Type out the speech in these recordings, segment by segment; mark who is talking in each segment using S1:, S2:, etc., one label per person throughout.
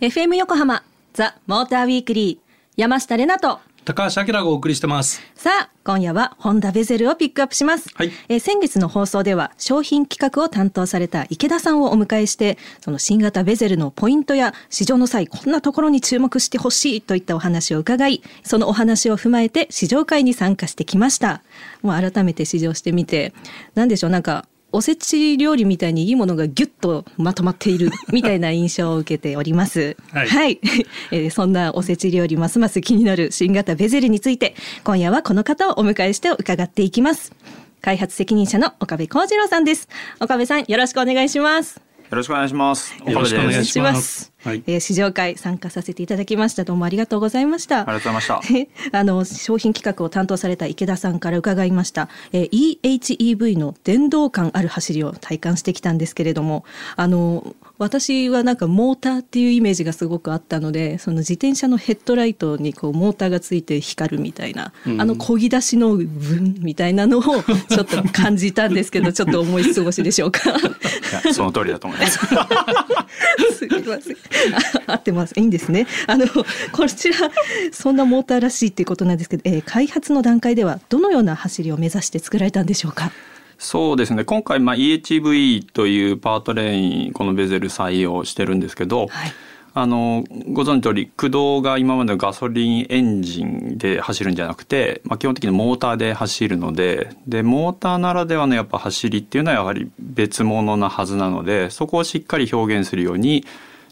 S1: FM 横浜ザ・モーターウィークリー山下れなと。
S2: 高橋明がお送りしてます。
S1: さあ今夜はホンダベゼルをピックアップします、はい、えー、先月の放送では商品企画を担当された池田さんをお迎えしてその新型ベゼルのポイントや試乗の際こんなところに注目してほしいといったお話を伺いそのお話を踏まえて試乗会に参加してきました。もう改めて試乗してみて何でしょうなんかおせち料理みたいにいいものがギュッとまとまっているみたいな印象を受けております。はい、はい、えー、そんなおせち料理ますます気になる新型ベゼルについて今夜はこの方をお迎えして伺っていきます。開発責任者の岡部幸次郎さんです。岡部さんよろしくお願いします。
S3: よろしくお願いします。
S2: よろしくお願いします。
S1: はい、えー、試乗会参加させていただきました。どうもありがとうございました。あ
S3: りがとうございました。
S1: あの商品企画を担当された池田さんから伺いました。えー、EHEV の電動感ある走りを体感してきたんですけれども、あの私はなんかモーターっていうイメージがすごくあったのでその自転車のヘッドライトにこうモーターがついて光るみたいな、うん、あの漕ぎ出しのブンみたいなのを ちょっと感じたんですけどちょっと思い過ごしでしょうか
S3: その通りだと思います
S1: すみません 合ってます。いいんですね。あのこちらそんなモーターらしいっていうことなんですけど、えー、開発の段階ではどのような走りを目指して作られたんでしょうか？
S3: そうですね。今回、まあ、EHV というパートレインこのベゼル採用してるんですけど、はい、あのご存知通り駆動が今までのガソリンエンジンで走るんじゃなくて、まあ、基本的にモーターで走るのででモーターならではのやっぱ走りっていうのはやはり別物なはずなのでそこをしっかり表現するように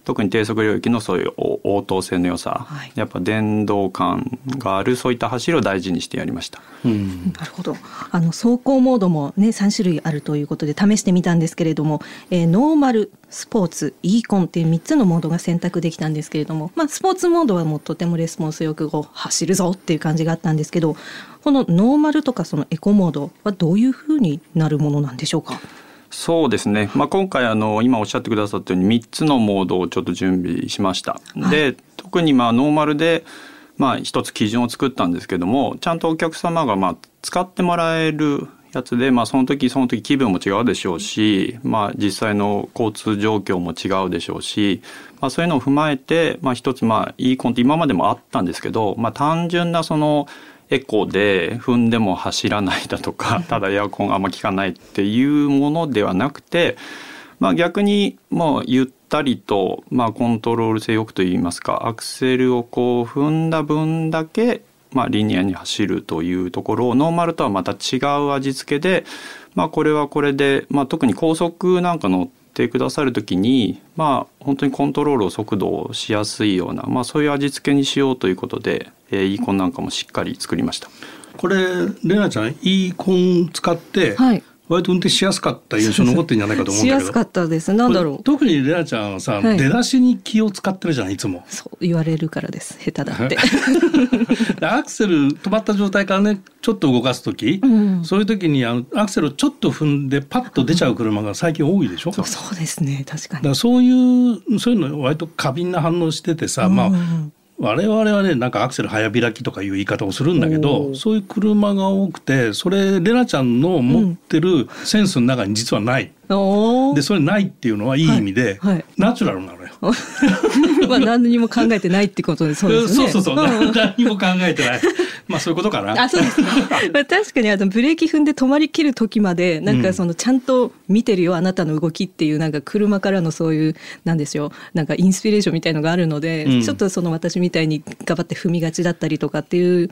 S3: 特に低速領域のそういう応答性の良さ、はい、やっぱ電動感があるそういった走りを大事にしてやりました。
S1: うん、なるほど。あの走行モードも、ね、3種類あるということで試してみたんですけれども、えー、ノーマルスポーツ e コンっていう3つのモードが選択できたんですけれども、まあ、スポーツモードはもうとてもレスポンスよくこう走るぞっていう感じがあったんですけどこのノーマルとかそのエコモードはどういうふうになるものなんでしょうか？
S3: そうですね、まあ、今回あの今おっしゃってくださったように3つのモードをちょっと準備しました。はい、で特にまあノーマルでまあ一つ基準を作ったんですけどもちゃんとお客様がまあ使ってもらえるやつで、まあ、その時その時気分も違うでしょうし、まあ、実際の交通状況も違うでしょうし、まあ、そういうのを踏まえて、まあ、一つまあいいコンって今までもあったんですけど、まあ、単純なそのエコで踏んでも走らないだとか ただエアコンあんま効かないっていうものではなくて、まあ、逆にもうゆったりと、まあ、コントロール性よくといいますかアクセルをこう踏んだ分だけ、まあ、リニアに走るというところをノーマルとはまた違う味付けで、まあ、これはこれで、まあ、特に高速なんか乗ってくださる時にまあ本当にコントロールを速度をしやすいような、まあ、そういう味付けにしようということで、えー、イーコンなんかもしっかり作りました。
S2: これレナちゃんイーコン使って、はい割と運転しやすかった印象残ってんじゃないかと思うんだけど。しやすかったです。なんだろう。特にレナちゃんはさ、はい、出だしに気を使ってるじゃんいつも。
S1: そう言われるからです。下手だって。
S2: アクセル止まった状態からねちょっと動かす時、うん、そういう時にあのアクセルをちょっと踏んでパッと出ちゃう車が最近多いでしょ、
S1: うん、そうですね。確かに。
S2: だそういうそういうの割と過敏な反応しててさ、うん、まあ我々はねなんかアクセル早開きとかいう言い方をするんだけどそういう車が多くてそれレナちゃんの持ってるセンスの中に実はない。でそれないっていうのはいい意味で、はいはい、ナチュラルなのよ。
S1: まあ何にも考えてないってことでそうです
S2: ね。そうそうそう何にも考えてない。まあそういうことかな。
S1: あそうですね。まあ確かにあのブレーキ踏んで止まりきる時までなんかそのちゃんと見てるよあなたの動きっていうなんか車からのそういうなんですよなんかインスピレーションみたいのがあるので、うん、ちょっとその私みたいに頑張って踏みがちだったりとかっていう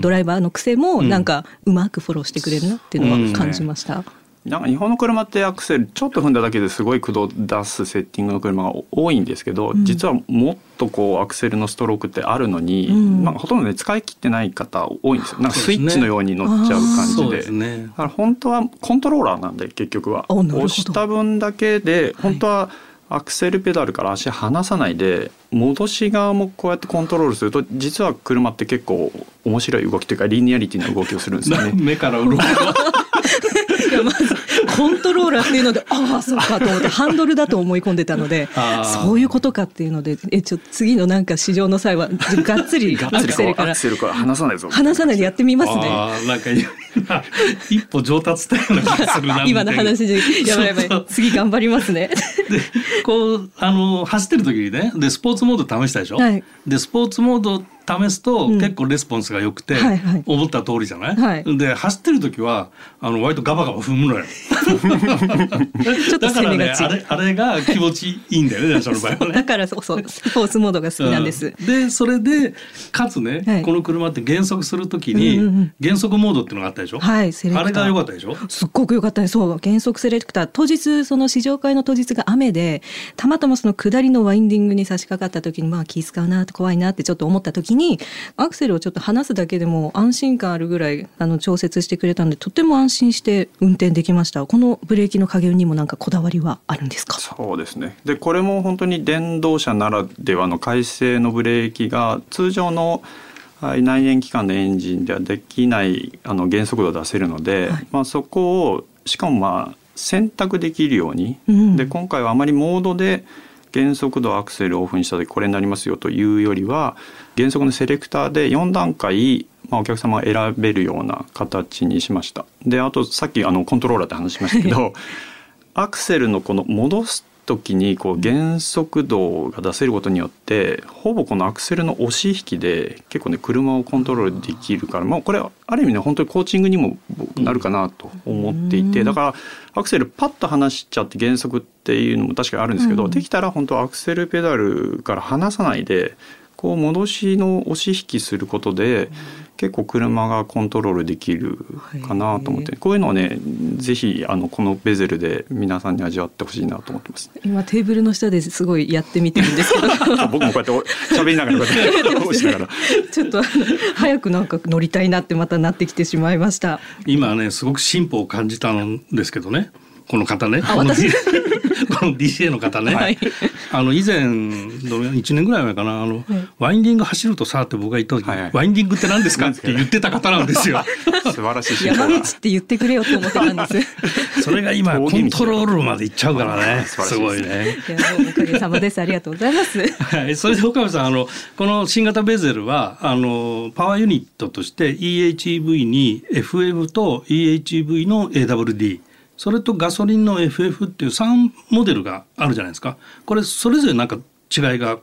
S1: ドライバーの癖もなんかうまくフォローしてくれるなっていうのは感じました。
S3: なんか日本の車ってアクセルちょっと踏んだだけですごい駆動出すセッティングの車が多いんですけど、うん、実はもっとこうアクセルのストロークってあるのに、うん、まあ、ほとんどね使い切ってない方多いんですよ。なんかスイッチのように乗っちゃう感じで、ね、だから本当はコントローラーなんで結局は。押した分だけで本当はアクセルペダルから足離さないで戻し側もこうやってコントロールすると実は車って結構面白い動きというかリニアリティな動きをするんですよね。
S2: 目から鱗
S1: まずコントローラーっていうので ああそうかと思ってハンドルだと思い込んでたのでそういうことかっていうのでえちょ次のなんか試乗の際はがっつりアクセルから
S3: 離さないぞ。
S1: 離さないでやってみますね。
S2: なんか一歩上達したような気がするな
S1: 今の話でやばいやばい。次頑張りますね。
S2: でこうあの走ってる時にねでスポーツモード試したでしょ、はい、でスポーツモード試すと結構レスポンスが良くて、うんはいはい、思った通りじゃない、はい、で走ってる時はあの割とガバガバ踏むのよ だからねあれあれが気持ちいいんだよね その場合はね。
S1: だからそうそうスポーツモードが好きなんです、
S2: うん、でそれでかつね、はい、この車って減速する時に、うんうん、減速モードっていうのがあったでしょ？はいあれが良かったでしょ？
S1: すっごく良かったそう減速セレクター。当日その試乗会の当日が雨でたまたまその下りのワインディングに差し掛かった時にまあ気使うな怖いなってちょっと思った時にアクセルをちょっと離すだけでも安心感あるぐらいあの調節してくれたんでとても安心して運転できましたこのブレーキの加減にもなんかこだわりはあるんですか？
S3: そうですね。でこれも本当に電動車ならではの改正のブレーキが通常の内燃機関のエンジンではできないあの減速度を出せるので、はい、まあ、そこをしかもまあ選択できるように、うん、で今回はあまりモードで減速度アクセルをオフにした時これになりますよというよりは減速のセレクターで4段階、まあ、お客様が選べるような形にしました。であとさっきあのコントローラーって話しましたけど アクセルのこの戻す時にこう減速度が出せることによってほぼこのアクセルの押し引きで結構ね車をコントロールできるからまあこれある意味ね本当にコーチングにもなるかなと思っていてだからアクセルパッと離しちゃって減速っていうのも確かにあるんですけどできたら本当アクセルペダルから離さないでこう戻しの押し引きすることで結構車がコントロールできるかなと思って、こういうのをねぜひあのこのベゼルで皆さんに味わってほしいなと思ってます。
S1: 今テーブルの下ですごいやってみてるんですけど
S3: 僕もこうやって喋りながらこうやってながら
S1: ちょっと早くなんか乗りたいなってまたなってきてしまいました。
S2: 今ねすごく進歩を感じたんですけどね。この方ね。この DCA の方ね。はい、あの以前1年ぐらい前かなあの、はい、ワインディング走るとさって僕が言った時に、はいはい、ワインディングって何ですか？って言ってた方なんですよ。
S3: 素晴らしい。
S1: 山道って言ってくれよと思ってたんです。
S2: それが今コントロールまでいっちゃうからね。すごいね。
S1: いやおかげさまです。ありがとうございます。
S2: はい。それで岡部さんあのこの新型ベゼルはあのパワーユニットとして EHEV に FF と EHEV の AWD それとガソリンの FF っていう3モデルがあるじゃないですか。これそれぞれなんか違いが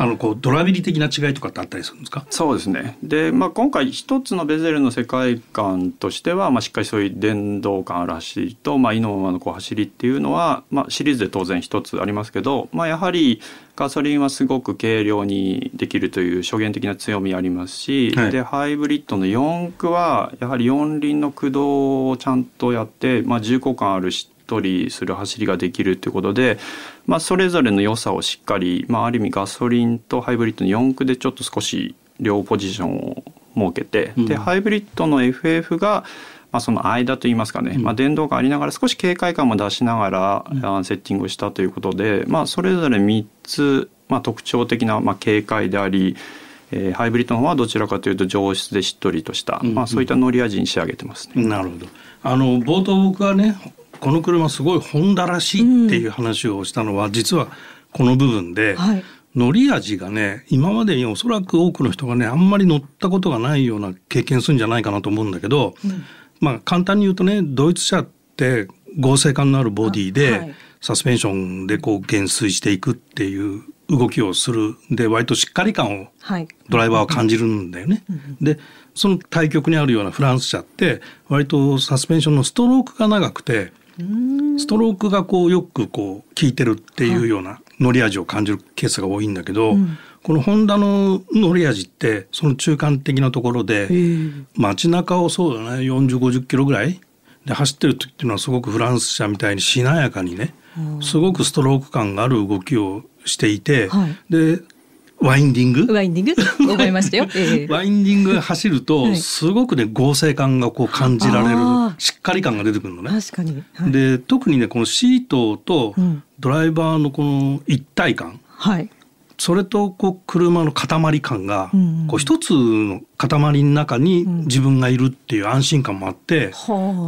S2: あのこうドラビリ的な違いとかってあったりするんですか？
S3: そうですね。で、まあ、今回一つのベゼルの世界観としては、まあ、しっかりそういう電動感ある走りと、まあ、意のままのこう走りっていうのは、まあ、シリーズで当然一つありますけど、まあ、やはりガソリンはすごく軽量にできるという諸言的な強みありますし、はい、でハイブリッドの4駆はやはり四輪の駆動をちゃんとやって、まあ、重厚感あるしとりする走りができるということで、まあ、それぞれの良さをしっかり、まあ、ある意味ガソリンとハイブリッドの4駆でちょっと少し両ポジションを設けて、うん、でハイブリッドの FF がまあ、その間といいますかね、うん、まあ、電動感ありながら少し軽快感も出しながら、うん、セッティングをしたということで、まあ、それぞれ3つ、まあ、特徴的な、まあ、軽快であり、えー、ハイブリッドの方はどちらかというと上質でしっとりとした、うん、まあ、そういった乗り味に仕上げてますね。
S2: なるほど。あの冒頭僕はねこの車すごいホンダらしいっていう話をしたのは、うん、実はこの部分で、はい、乗り味がね今までにおそらく多くの人がねあんまり乗ったことがないような経験するんじゃないかなと思うんだけど、うん、まあ簡単に言うとねドイツ車って合成感のあるボディで、はい、サスペンションでこう減衰していくっていう動きをするで割としっかり感をドライバーは感じるんだよね。はい、でその対極にあるようなフランス車って割とサスペンションのストロークが長くてストロークがこうよくこう効いてるっていうような乗り味を感じるケースが多いんだけど、このホンダの乗り味ってその中間的なところで街中をそうだね4050キロぐらいで走ってる時っていうのはすごくフランス車みたいにしなやかにねすごくストローク感がある動きをしていて、はい、でワインディング？
S1: ワインディング？覚えましたよ、
S2: えー、ワインディング走るとすごくね合成感がこう感じられるしっかり感が出てくるのね。
S1: 確かに、
S2: はい、で特にねこのシートとドライバーのこの一体感、はい、それとこう車の塊感が、こう一つの塊の中に自分がいるっていう安心感もあって、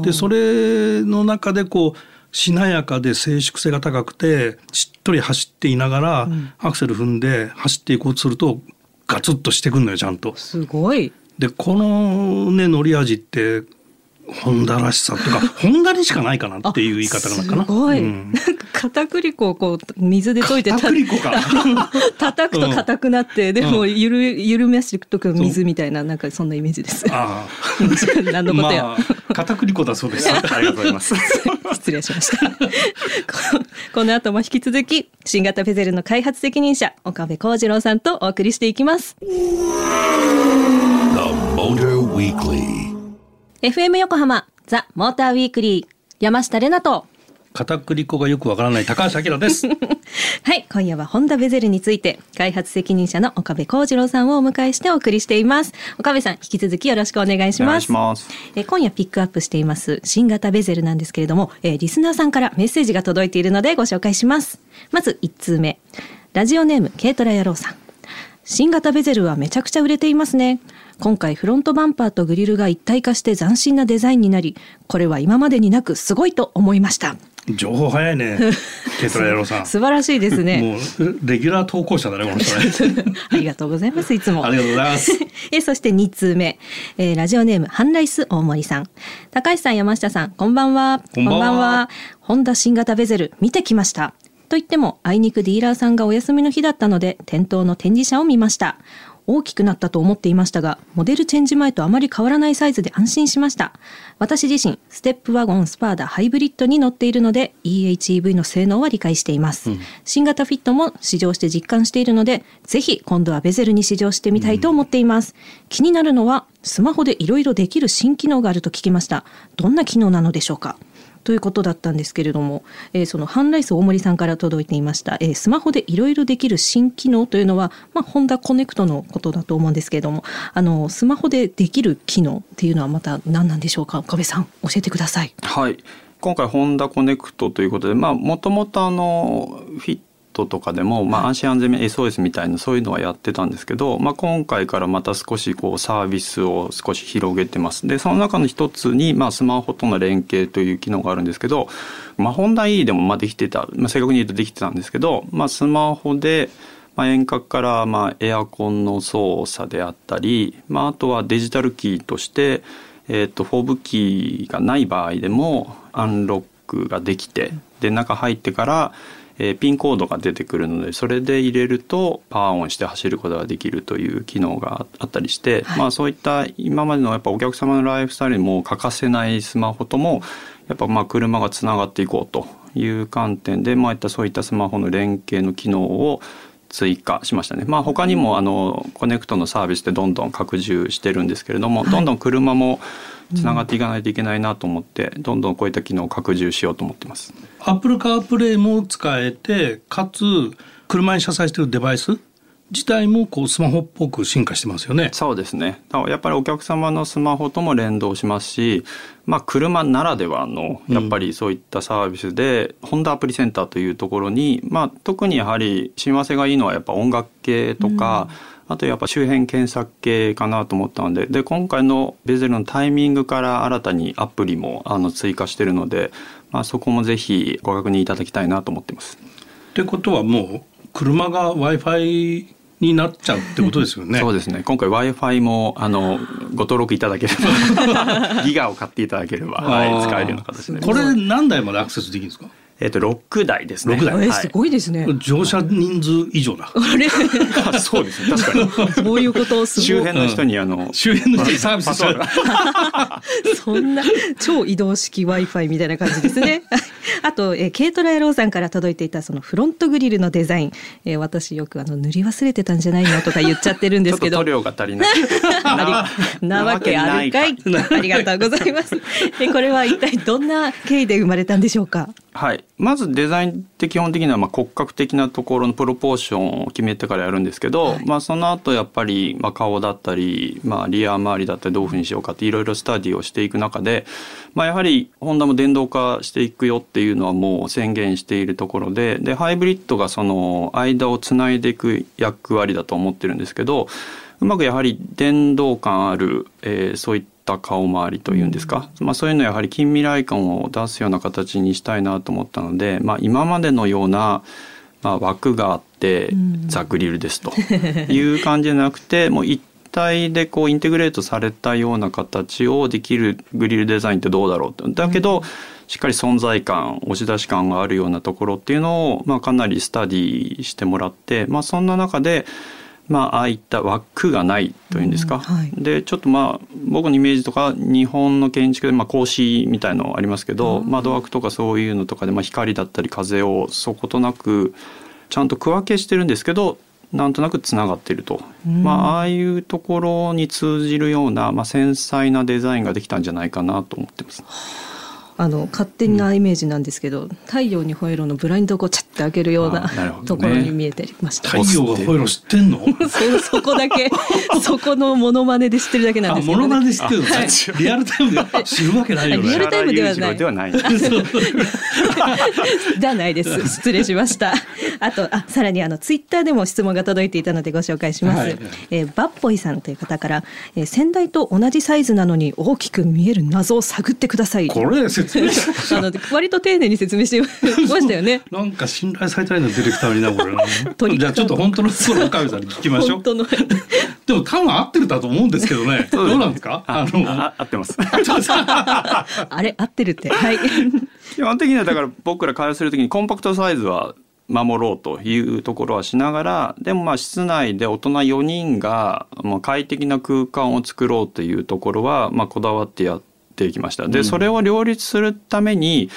S2: でそれの中でこうしなやかで静粛性が高くてしっとり走っていながら、アクセル踏んで走っていこうとするとガツッとしてくんのよちゃんと。
S1: すごい
S2: でこのね乗り味ってホンダらしさとかホンダにしかないかなっていう言い方なのかな。
S1: すごい。うん、なんか片栗粉をこう水で溶いて
S2: 片栗粉か
S1: 叩くと硬くなって、うん、でもゆる緩めしとく水みたいななんかそんなイメージです。ああ。何のことや。ま
S2: あ、片栗粉だそうです。ありがとうございます。
S1: 失礼しました。この後も引き続き新型フェゼルの開発責任者岡部幸次郎さんとお送りしていきます。FM 横浜ザ・モーターウィークリー山下れなと。
S2: 片栗粉がよくわからない高橋明です。
S1: はい今夜はホンダベゼルについて開発責任者の岡部幸次郎さんをお迎えしてお送りしています。岡部さん引き続きよろしくお願いします。え今夜ピックアップしています新型ベゼルなんですけれども、えー、リスナーさんからメッセージが届いているのでご紹介します。まず1通目。ラジオネーム軽トラ野郎さん。新型ベゼルはめちゃくちゃ売れていますね今回フロントバンパーとグリルが一体化して斬新なデザインになりこれは今までになくすごいと思いました。
S2: 情報早いね。ケトラ野郎さん。
S1: 素晴らしいですね。
S2: もうレギュラー投稿者だねこの人
S1: ね。ありがとうございますいつも。
S2: ありがとうございます。
S1: えそして二通目、えー、ラジオネームハンライス大森さん。高橋さん山下さんこんばんは。
S2: こんばんは。
S1: ホンダ新型ベゼル見てきました。と言ってもあいにくディーラーさんがお休みの日だったので店頭の展示車を見ました大きくなったと思っていましたが、モデルチェンジ前とあまり変わらないサイズで安心しました。私自身、ステップワゴンスパーダハイブリッドに乗っているので、EHEV の性能は理解しています。うん、新型フィットも試乗して実感しているので、ぜひ今度はベゼルに試乗してみたいと思っています。うん、気になるのは、スマホでいろいろできる新機能があると聞きました。どんな機能なのでしょうか？ということだったんですけれども、えー、そのハンライス大森さんから届いていました、えー、スマホでいろいろできる新機能というのは、まあ、ホンダコネクトのことだと思うんですけれどもあのスマホでできる機能っていうのはまた何なんでしょうか？岡部さん教えてください。
S3: はい今回ホンダコネクトということでもともとフィットとかでも、まあ、安心安全 SOS みたいなそういうのはやってたんですけど、まあ、今回からまた少しこうサービスを少し広げてます。でその中の一つに、まあ、スマホとの連携という機能があるんですけど、まあ、ホンダ E でもまあできてた、まあ、正確に言うとできてたんですけど、まあ、スマホでまあ、遠隔からまあエアコンの操作であったり、まあ、あとはデジタルキーとして、えー、とフォーブキーがない場合でもアンロックができてで中入ってからえー、ピンコードが出てくるのでそれで入れるとパワーオンして走ることができるという機能があったりして、はい、まあ、そういった今までのやっぱお客様のライフスタイルにも欠かせないスマホともやっぱまあ車がつながっていこうという観点で、まあ、いったそういったスマホの連携の機能を追加しましたね。まあ他にもあのコネクトのサービスでどんどん拡充してるんですけれども、はい、どんどん車もつながっていかないといけないなと思って、どんどんこういった機能を拡充しようと思ってます。
S2: Apple CarPlay も使えて、かつ車に車載しているデバイス自体もこうスマホっぽく進化してますよね。
S3: そうですね。やっぱりお客様のスマホとも連動しますし、まあ車ならではのやっぱりそういったサービスで、うん、ホンダアプリセンターというところに、まあ特にやはり親和性がいいのはやっぱ音楽系とか、うんあとやっぱ周辺検索系かなと思ったのでで今回のベゼルのタイミングから新たにアプリもあの追加してるので、まあ、そこもぜひご確認いただきたいなと思ってます。
S2: ってことはもう車が w i f i になっちゃうってことですよね。
S3: そうですね。今回 Wi-Fi もあのご登録いただければ ギガを買っていただければ、はい、使えるような形で。
S2: これ何台までアクセスできるんですか？
S3: えっと六台ですね。
S2: 六台、
S1: えすごいですね。
S2: 乗車人数以上だ。
S1: あれ？
S3: そうですね。確かに。
S1: そういうこと
S3: 周辺の人にあの、
S2: 周辺の人にサービスする。
S1: そんな超移動式 Wi-Fi みたいな感じですね。あと、えー、軽トラ野郎さんから届いていたそのフロントグリルのデザイン、えー、私よくあの塗り忘れてたんじゃないのとか言っちゃってるんですけど。
S3: 塗料が足りない。
S1: なわけあるかい。ありがとうございます。えこれは一体どんな経緯で生まれたんでしょうか？
S3: はい、まずデザインって基本的にはまあ骨格的なところのプロポーションを決めてからやるんですけど、はい、まあ、その後やっぱりまあ顔だったり、まあ、リア周りだったりどういうふうにしようかっていろいろスタディをしていく中で、まあ、やはりホンダも電動化していくよっていうのはもう宣言しているところででハイブリッドがその間をつないでいく役割だと思ってるんですけどうまくやはり電動感ある、えー、そういった顔周りというんですか、まあ、そういうのやはり近未来感を出すような形にしたいなと思ったので、まあ、今までのような、まあ、枠があってザ・グリルですと。いう感じじゃなくて もう一体でこうインテグレートされたような形をできるグリルデザインってどうだろうと。だけど、しっかり存在感押し出し感があるようなところっていうのを、まあ、かなりスタディしてもらって、まあ、そんな中でまあ、ああいった枠がないというんですか、うんはい、でちょっとまあ僕のイメージとか日本の建築でまあ格子みたいのありますけど、窓枠とかそういうのとかでまあ光だったり風をそことなくちゃんと区分けしてるんですけどなんとなくつながっていると、うん、まあ、ああいうところに通じるような、まあ、繊細なデザインができたんじゃないかなと思ってます。
S1: あの勝手なイメージなんですけど、うん、太陽に吠えろのブラインドをこうチャッて開けるような、ね、ところに見えてました。
S2: 太陽が吠えろ知ってんの？
S1: そそこだけ そこのモノマネで知ってるだけなんですけど、
S2: ね。モノマネ知ってるの、はい、リアルタイムで？知るわけないよ
S1: ね。リアルタイムではない。
S3: ではない。
S1: ないです。失礼しました。あとあさらにあのツイッターでも質問が届いていたのでご紹介します。はい、えー、バッポイさんという方から、えー、先代と同じサイズなのに大きく見える謎を探ってください。
S2: これ説明
S1: あの割と丁寧に説明してましたよね。
S2: なんか信頼されたいのディレクターになこれ。じゃあちょっと本当のその岡部さんに聞きましょう。でも多分合ってるだと思うんですけど ね。どうなんですか？
S3: あのあ合ってます。
S1: あれ？合ってるって。はい。
S3: 基本的にはだから僕ら会話するときにコンパクトサイズは守ろうというところはしながらでもまあ室内で大人4人がまあ快適な空間を作ろうというところはまあこだわってやっていきました。でそれを両立するために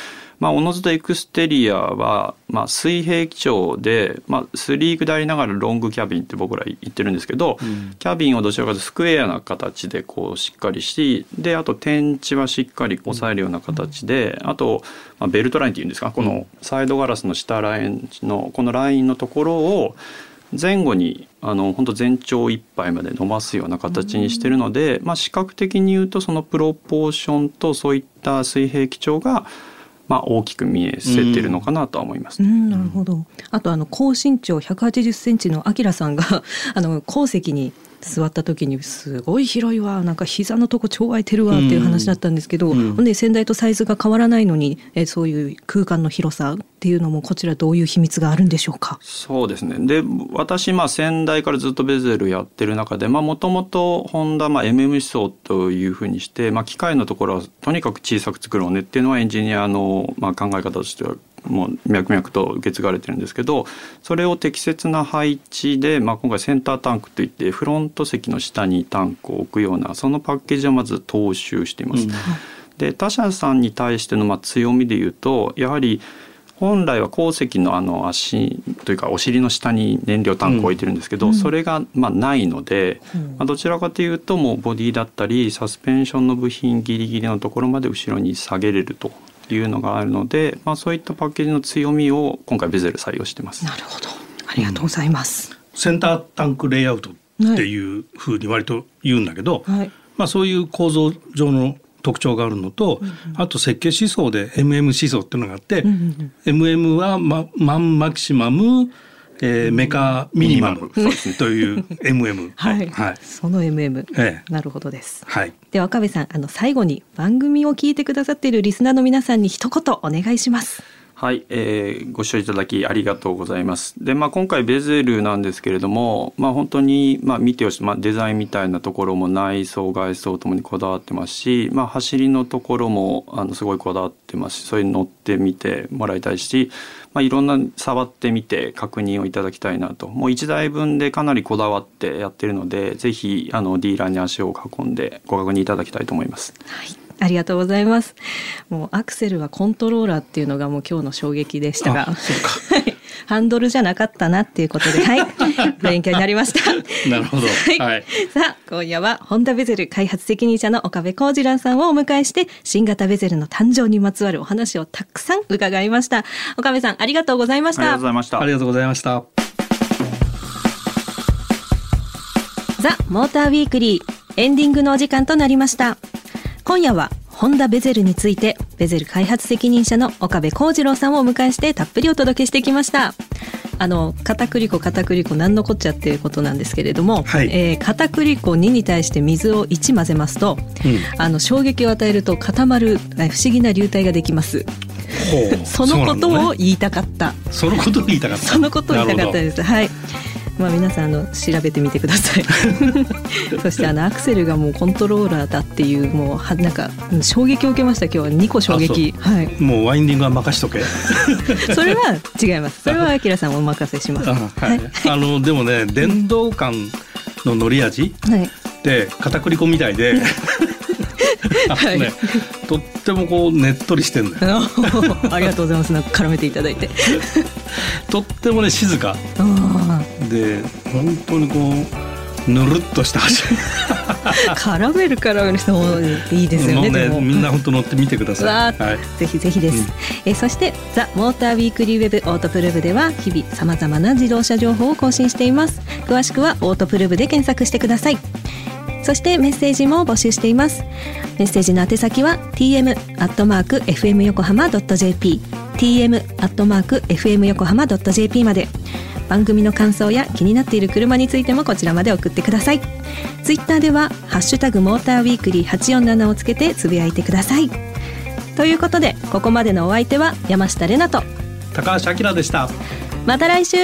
S3: まあ、おのずとエクステリアは、まあ、水平基調で、まあ、スリークでありながらロングキャビンって僕ら言ってるんですけど、うん、キャビンをどちらかというとスクエアな形でこうしっかりしであと天地はしっかり抑えるような形で、うん、あと、まあ、ベルトラインっていうんですかこのサイドガラスの下ラインのこのラインのところを前後にあの本当全長いっぱいまで伸ばすような形にしてるので、まあ、視覚的に言うとそのプロポーションとそういった水平基調がまあ、大きく見えせてるのかなとは思います、
S1: ね、なるほど。あとあの高身長180センチのあきらさんがあの鉱石に座った時にすごい広いわなんか膝のとこ超空いてるわっていう話だったんですけど、うん、で先代とサイズが変わらないのにえそういう空間の広さっていうのもこちらどういう秘密があるんでしょうか？
S3: そうですね。で私まあ先代からずっとベゼルやってる中でもともとホンダまあ MM 思想というふうにして、まあ、機械のところはとにかく小さく作ろうねっていうのはエンジニアのまあ考え方としてはもう脈々と受け継がれてるんですけどそれを適切な配置で、まあ、今回センタータンクといってフロント席の下にタンクを置くようなそのパッケージをまず踏襲しています。うん、で他社さんに対してのまあ強みで言うとやはり本来は鉱石のあの足というかお尻の下に燃料タンクを置いてるんですけど、うん、それがまあないので、うん、まあ、どちらかというともうボディだったりサスペンションの部品ギリギリのところまで後ろに下げれるというのがあるので、まあ、そういったパッケージの強みを今回ベゼル採用してます。
S1: なるほど。ありがとうございます、うん、
S2: センタータンクレイアウトっていうふうに割と言うんだけど、はい、まあ、そういう構造上の特徴があるのと、うんうん、あと設計思想で MM 思想っていうのがあって、うんうんうん、MM はママンマキシマムえー、メカミニマムという MM
S1: はい、はい、その MM、ええ、なるほどです、はい、では岡部さんあの最後に番組を聞いてくださっているリスナーの皆さんに一言お願いします
S3: はい、えー、ご視聴いただきありがとうございます。で、まあ、今回ベゼルなんですけれども、まあ、本当に、まあ、見てよし、まあ、デザインみたいなところも内装外装ともにこだわってますし、まあ、走りのところもあのすごいこだわってますしそれに乗ってみてもらいたいし、まあ、いろんな触ってみて確認をいただきたいなともう1台分でかなりこだわってやってるのでぜひあのディーラーに足を運んでご確認いただきたいと思います。
S1: はいありがとうございます。もうアクセルはコントローラーっていうのがもう今日の衝撃でしたが、ハンドルじゃなかったなっていうことで、はい、勉強になりました。
S2: なるほど。
S1: はい。さあ、今夜はホンダベゼル開発責任者の岡部浩二郎さんをお迎えして、新型ベゼルの誕生にまつわるお話をたくさん伺いました。岡部さん、ありがとうございました。あ
S3: りがとうございました。
S2: ありがとうございました。
S1: ザ・モーターウィークリーエンディングのお時間となりました。今夜はホンダベゼルについてベゼル開発責任者の岡部幸次郎さんをお迎えしてたっぷりお届けしてきました。あの片栗粉片栗粉何のこっちゃっていうことなんですけれども、はい、えー、片栗粉2に対して水を1混ぜますと、うん、あの衝撃を与えると固まる不思議な流体ができます。そのことを言いたかった。
S2: そのことを言いたかった。
S1: そのことを言いたかったです。はいまあ皆さんあの調べてみてください。そしてあのアクセルがもうコントローラーだっていうもうはなんか衝撃を受けました今日は。2個衝撃。はい。
S2: もうワインディングは任しとけ。
S1: それは違います。それはあきらさんお任せします。
S2: はい、あのでもね電動感の乗り味、はい、で片栗粉みたいで。はい、とってもこうねっとりしてんだよ。
S1: ありがとうございます。なんか絡めていただいて。
S2: とってもね静かで本当にこうぬるっとした味。
S1: 絡めるからいいですよね
S2: ねみんな本当乗ってみてください、
S1: はい、ぜひぜひです、うん、えそしてザ・モーターウィークリーウェブオートプルブでは日々さまざまな自動車情報を更新しています。詳しくはオートプルブで検索してください。そしてメッセージも募集しています。メッセージの宛先は tm アットマーク fm 横浜 .jp tm アットマーク fm 横浜 .jp まで番組の感想や気になっている車についてもこちらまで送ってください。ツイッターではハッシュタグモーターウィークリー847をつけてつぶやいてください。ということでここまでのお相手は山下れなと
S2: 高橋明でした。
S1: また来週